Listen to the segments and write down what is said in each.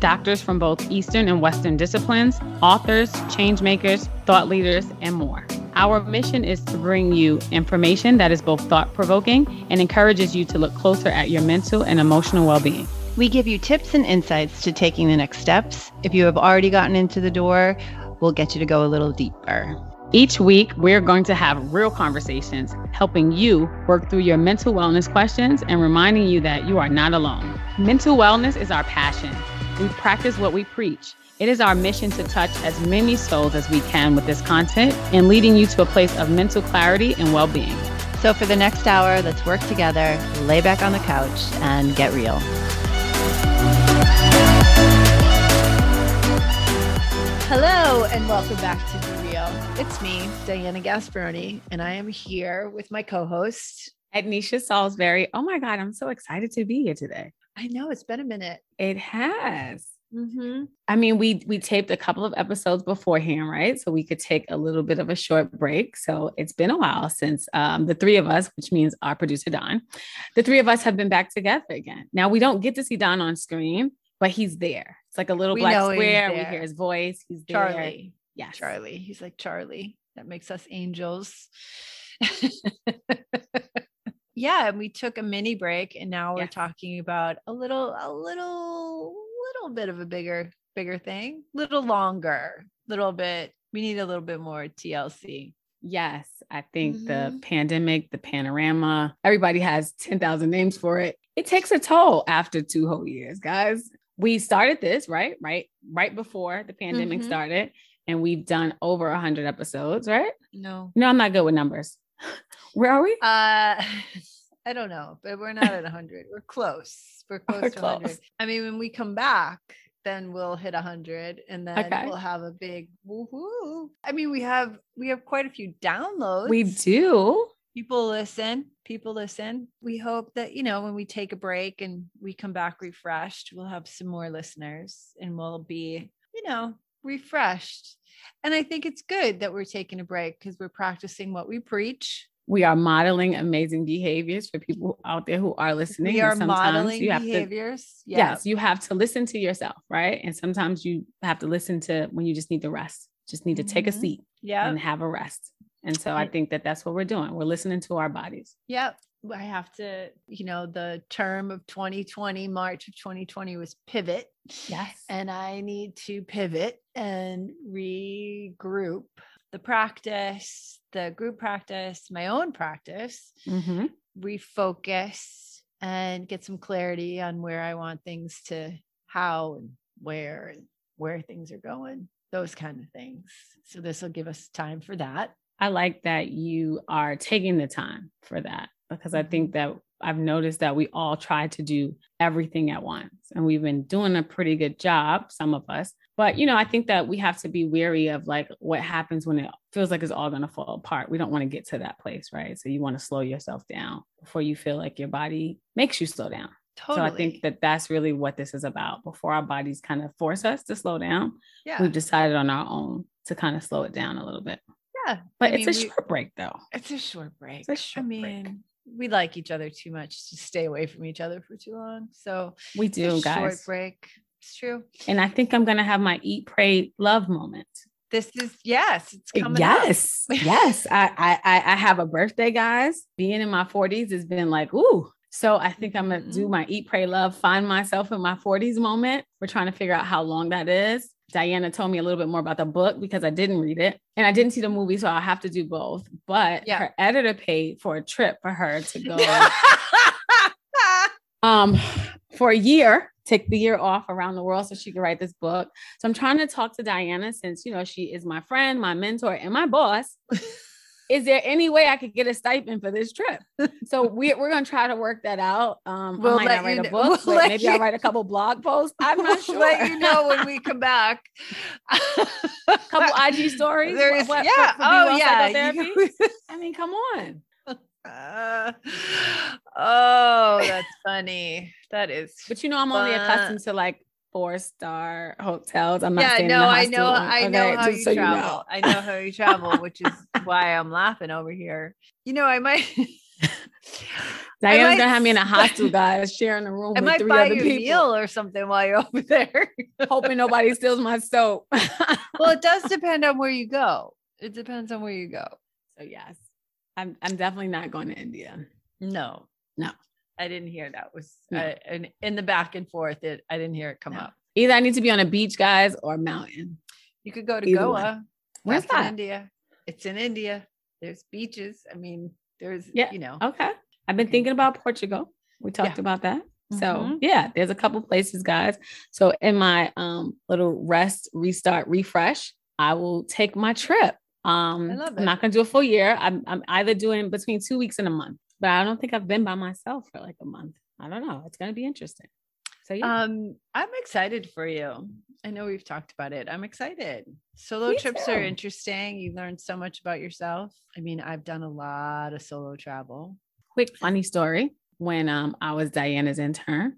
doctors from both Eastern and Western disciplines, authors, change makers, thought leaders, and more. Our mission is to bring you information that is both thought provoking and encourages you to look closer at your mental and emotional well being. We give you tips and insights to taking the next steps. If you have already gotten into the door, we'll get you to go a little deeper. Each week, we're going to have real conversations, helping you work through your mental wellness questions and reminding you that you are not alone. Mental wellness is our passion. We practice what we preach. It is our mission to touch as many souls as we can with this content and leading you to a place of mental clarity and well being. So, for the next hour, let's work together, lay back on the couch, and get real. Hello, and welcome back to Be Real. It's me, Diana Gasparoni, and I am here with my co host, Ednisha Salisbury. Oh my God, I'm so excited to be here today. I know it's been a minute. It has. Mm-hmm. I mean, we we taped a couple of episodes beforehand, right? So we could take a little bit of a short break. So it's been a while since um, the three of us, which means our producer Don, the three of us have been back together again. Now we don't get to see Don on screen, but he's there. It's like a little we black square. We hear his voice. He's there. Charlie. Yeah, Charlie. He's like Charlie. That makes us angels. yeah, and we took a mini break, and now we're talking about a little, a little little bit of a bigger, bigger thing, little longer, little bit. We need a little bit more TLC. Yes, I think mm-hmm. the pandemic, the panorama, everybody has 10,000 names for it. It takes a toll after two whole years, guys. We started this, right? Right, right before the pandemic mm-hmm. started, and we've done over 100 episodes, right? No. No, I'm not good with numbers. Where are we? Uh I don't know, but we're not at 100. We're close. We're close we're to close. 100. I mean, when we come back, then we'll hit 100 and then okay. we'll have a big woohoo. I mean, we have we have quite a few downloads. We do. People listen. People listen. We hope that, you know, when we take a break and we come back refreshed, we'll have some more listeners and we'll be, you know, refreshed. And I think it's good that we're taking a break because we're practicing what we preach we are modeling amazing behaviors for people out there who are listening. We are modeling behaviors. To, yeah. Yes, you have to listen to yourself, right? And sometimes you have to listen to when you just need to rest, just need to take a mm-hmm. seat yeah. and have a rest. And so I think that that's what we're doing. We're listening to our bodies. Yep. I have to, you know, the term of 2020, March of 2020 was pivot. Yes. And I need to pivot and regroup the practice, the group practice, my own practice, mm-hmm. refocus and get some clarity on where I want things to, how and where and where things are going, those kind of things. So this will give us time for that. I like that you are taking the time for that because I think mm-hmm. that I've noticed that we all try to do everything at once and we've been doing a pretty good job, some of us. But, you know, I think that we have to be wary of like what happens when it feels like it's all going to fall apart. We don't want to get to that place, right? So you want to slow yourself down before you feel like your body makes you slow down. Totally. So I think that that's really what this is about. Before our bodies kind of force us to slow down, yeah. we've decided on our own to kind of slow it down a little bit. Yeah. But I it's mean, a we, short break though. It's a short break. It's a short I mean, break we like each other too much to stay away from each other for too long. So we do, guys. Short break. It's true. And I think I'm gonna have my eat, pray, love moment. This is yes, it's coming. Yes, yes. I, I I have a birthday, guys. Being in my 40s has been like, ooh. So I think I'm gonna do mm-hmm. my eat, pray, love, find myself in my 40s moment. We're trying to figure out how long that is. Diana told me a little bit more about the book because I didn't read it and I didn't see the movie, so I'll have to do both. But yeah. her editor paid for a trip for her to go um for a year, take the year off around the world so she could write this book. So I'm trying to talk to Diana since you know she is my friend, my mentor, and my boss. is there any way I could get a stipend for this trip? So we, we're going to try to work that out. Um, we'll I might not write a book, we'll maybe you, I'll write a couple blog posts. I'm not we'll sure. Let you know when we come back. A couple IG stories. There's, what, yeah. oh, yeah. I mean, come on. Uh, oh, that's funny. That is. But you know, I'm fun. only accustomed to like four star hotels. I'm not yeah, no, I know, I know okay, how you so travel. You know. I know how you travel, which is why I'm laughing over here. You know, I might. Diana's might, gonna have me in a hostel, guys, sharing a room I with three other people. meal or something while you're over there, hoping nobody steals my soap. well, it does depend on where you go. It depends on where you go. So yes, I'm. I'm definitely not going to India. No, no. I didn't hear that was no. uh, in, in the back and forth. It I didn't hear it come no. up. Either I need to be on a beach, guys, or a mountain. You could go to Either Goa. One. Where's that? India. It's in India. There's beaches. I mean, there's yeah. you know. Okay. I've been thinking about Portugal. We talked yeah. about that. So mm-hmm. yeah, there's a couple places, guys. So in my um little rest, restart, refresh, I will take my trip. Um, I'm not gonna do a full year. I'm I'm either doing between two weeks and a month but I don't think I've been by myself for like a month. I don't know. It's going to be interesting. So yeah. Um, I'm excited for you. I know we've talked about it. I'm excited. Solo Me trips too. are interesting. You learn so much about yourself. I mean, I've done a lot of solo travel. Quick funny story. When um I was Diana's intern,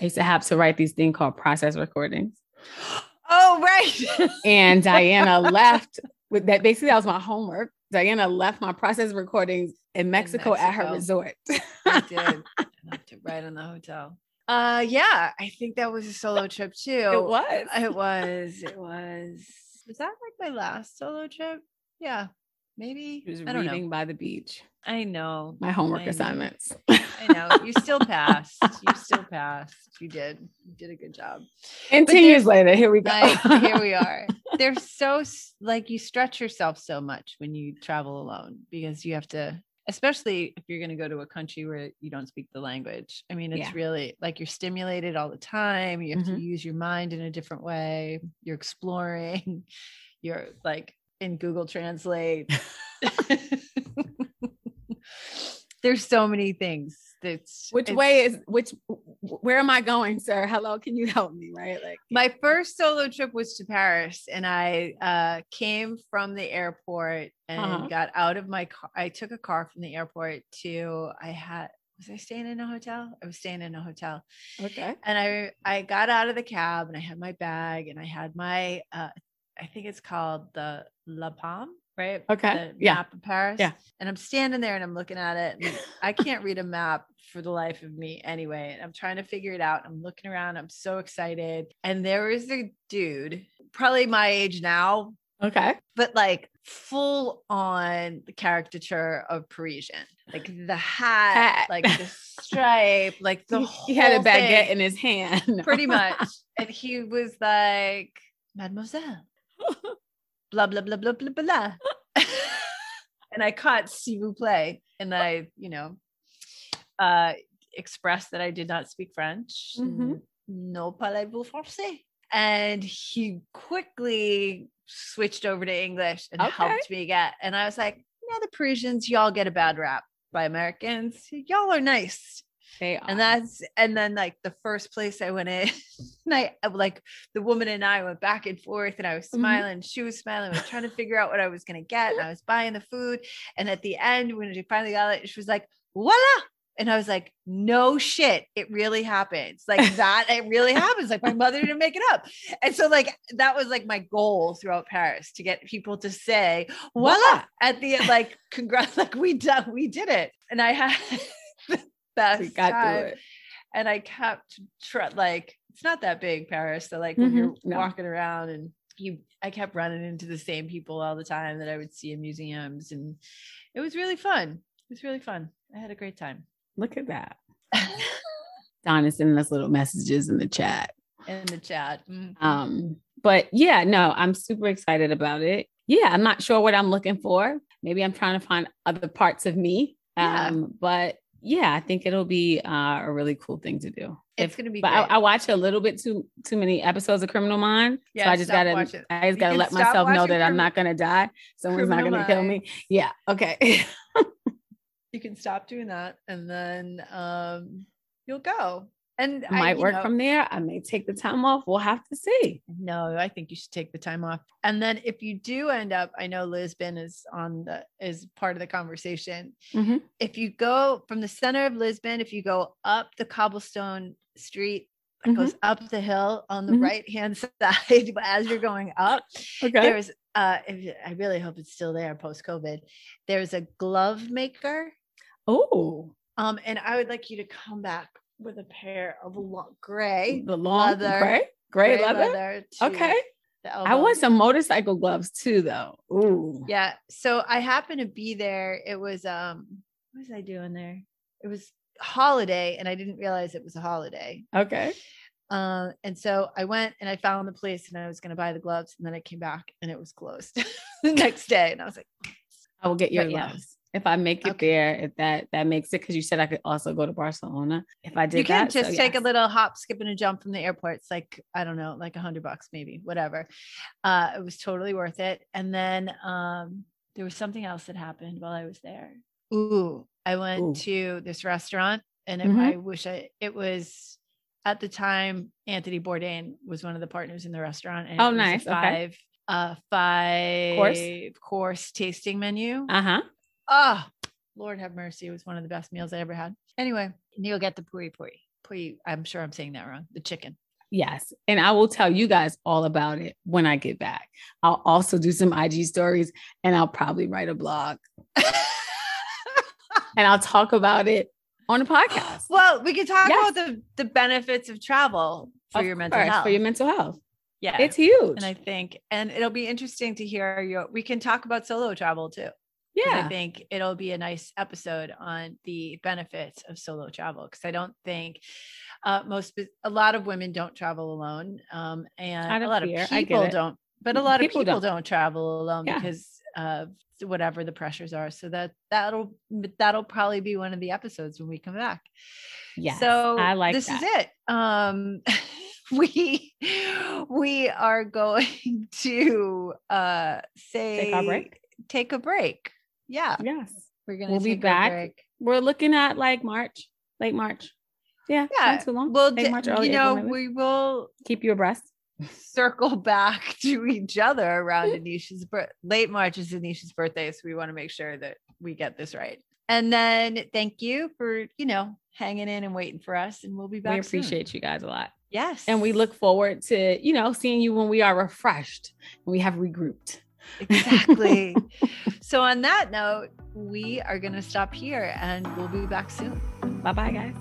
I used to have to write these thing called process recordings. Oh, right. and Diana left with that. Basically, that was my homework. Diana left my process recordings in Mexico, in Mexico. at her resort. I did. I left it right in the hotel. Uh yeah, I think that was a solo trip too. It was. It was. It was. Was that like my last solo trip? Yeah. Maybe. It was I don't reading know. by the beach. I know. My homework assignments. I know. You still passed. You still passed. You did. You did a good job. And but 10 years later, here we go. Like, here we are. They're so like you stretch yourself so much when you travel alone because you have to especially if you're going to go to a country where you don't speak the language. I mean, it's yeah. really like you're stimulated all the time. You have mm-hmm. to use your mind in a different way. You're exploring. You're like in Google Translate. There's so many things. That's which way is which where am I going, sir? Hello, can you help me? Right. Like my first solo trip was to Paris and I uh came from the airport and uh-huh. got out of my car. I took a car from the airport to I had was I staying in a hotel? I was staying in a hotel. Okay. And I I got out of the cab and I had my bag and I had my uh I think it's called the La Palme, right? Okay. The yeah. Map of Paris. Yeah. And I'm standing there and I'm looking at it. And I can't read a map for the life of me anyway. And I'm trying to figure it out. I'm looking around. I'm so excited. And there is a dude, probably my age now. Okay. But like full on caricature of Parisian. Like the hat, hat. like the stripe, like the he, he had a baguette thing, in his hand. pretty much. And he was like, Mademoiselle blah blah blah blah blah blah. and I caught s'il vous plaît, and I, you know, uh, expressed that I did not speak French. Mm-hmm. No parlez-vous français? And he quickly switched over to English and okay. helped me get. And I was like, you know, the Parisians, y'all get a bad rap by Americans. Y'all are nice. They are. And that's and then like the first place I went in, and I like the woman and I went back and forth, and I was mm-hmm. smiling, mm-hmm. she was smiling, I was trying to figure out what I was gonna get, and I was buying the food. And at the end, when she finally got it, she was like, voila. And I was like, no shit, it really happens. Like that, it really happens. Like my mother didn't make it up. And so, like, that was like my goal throughout Paris to get people to say, voila, at the end, like, congrats, like we done, we did it. And I had best we got time. It. And I kept tr- like it's not that big Paris. So like mm-hmm. when you're no. walking around and you I kept running into the same people all the time that I would see in museums and it was really fun. It was really fun. I had a great time. Look at that. Don is sending us little messages in the chat. In the chat. Mm-hmm. Um, but yeah, no, I'm super excited about it. Yeah, I'm not sure what I'm looking for. Maybe I'm trying to find other parts of me. Um, yeah. but yeah, I think it'll be uh, a really cool thing to do. It's if, gonna be. But I, I, watch a little bit too too many episodes of Criminal Mind, yeah, so I just gotta I just gotta let myself know that I'm not gonna die. Someone's not gonna Mind. kill me. Yeah. Okay. you can stop doing that, and then um, you'll go and I might I, work know, from there. I may take the time off. We'll have to see. No, I think you should take the time off. And then if you do end up, I know Lisbon is on the is part of the conversation. Mm-hmm. If you go from the center of Lisbon, if you go up the cobblestone street it mm-hmm. goes up the hill on the mm-hmm. right hand side as you're going up. Okay. There's uh I really hope it's still there post COVID. There's a glove maker. Oh. Um, and I would like you to come back with a pair of long, gray, the long leather, gray, gray, gray leather. leather okay. I want some motorcycle gloves too, though. Ooh. Yeah. So I happened to be there. It was um, what was I doing there? It was holiday, and I didn't realize it was a holiday. Okay. Um, and so I went and I found the place, and I was going to buy the gloves, and then I came back and it was closed the next day, and I was like, I will get your gloves if I make it okay. there, if that that makes it, because you said I could also go to Barcelona if I did. You can that, just so take yes. a little hop, skip, and a jump from the airport. It's like I don't know, like a hundred bucks, maybe, whatever. Uh, it was totally worth it. And then um, there was something else that happened while I was there. Ooh, I went Ooh. to this restaurant, and mm-hmm. I wish I it was at the time Anthony Bourdain was one of the partners in the restaurant. And oh, nice. five okay. uh five course course tasting menu. Uh huh. Oh, Lord have mercy. It was one of the best meals I ever had. Anyway, and you'll get the puri puri. Puri, I'm sure I'm saying that wrong. The chicken. Yes. And I will tell you guys all about it when I get back. I'll also do some IG stories and I'll probably write a blog. and I'll talk about it on a podcast. Well, we can talk yes. about the, the benefits of travel for of your mental course, health. For your mental health. Yeah. It's huge. And I think, and it'll be interesting to hear your, we can talk about solo travel too. Yeah. I think it'll be a nice episode on the benefits of solo travel because I don't think uh, most, a lot of women don't travel alone. Um, and a lot fear. of people don't, but a lot people of people don't, don't travel alone yeah. because of whatever the pressures are. So that, that'll, that'll probably be one of the episodes when we come back. Yeah. So I like this that. is it. Um, we we are going to uh say take our break take a break yeah. Yes. We're gonna we'll be back. We're looking at like March, late March. Yeah. Yeah. Not too long. Well, late March, early you know, April, we will keep you abreast. Circle back to each other around Anisha's birth. Late March is Anisha's birthday, so we want to make sure that we get this right. And then thank you for you know hanging in and waiting for us, and we'll be back. We appreciate soon. you guys a lot. Yes, and we look forward to you know seeing you when we are refreshed and we have regrouped. Exactly. so, on that note, we are going to stop here and we'll be back soon. Bye bye, guys.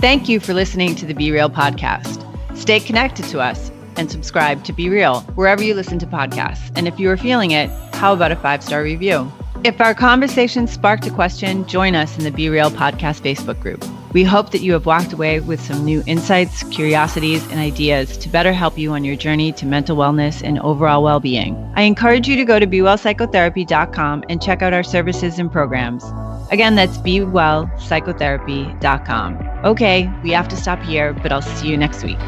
Thank you for listening to the Be Real podcast. Stay connected to us and subscribe to Be Real wherever you listen to podcasts. And if you are feeling it, how about a five star review? If our conversation sparked a question, join us in the Be Real Podcast Facebook group. We hope that you have walked away with some new insights, curiosities, and ideas to better help you on your journey to mental wellness and overall well being. I encourage you to go to BeWellPsychotherapy.com and check out our services and programs. Again, that's BeWellPsychotherapy.com. Okay, we have to stop here, but I'll see you next week.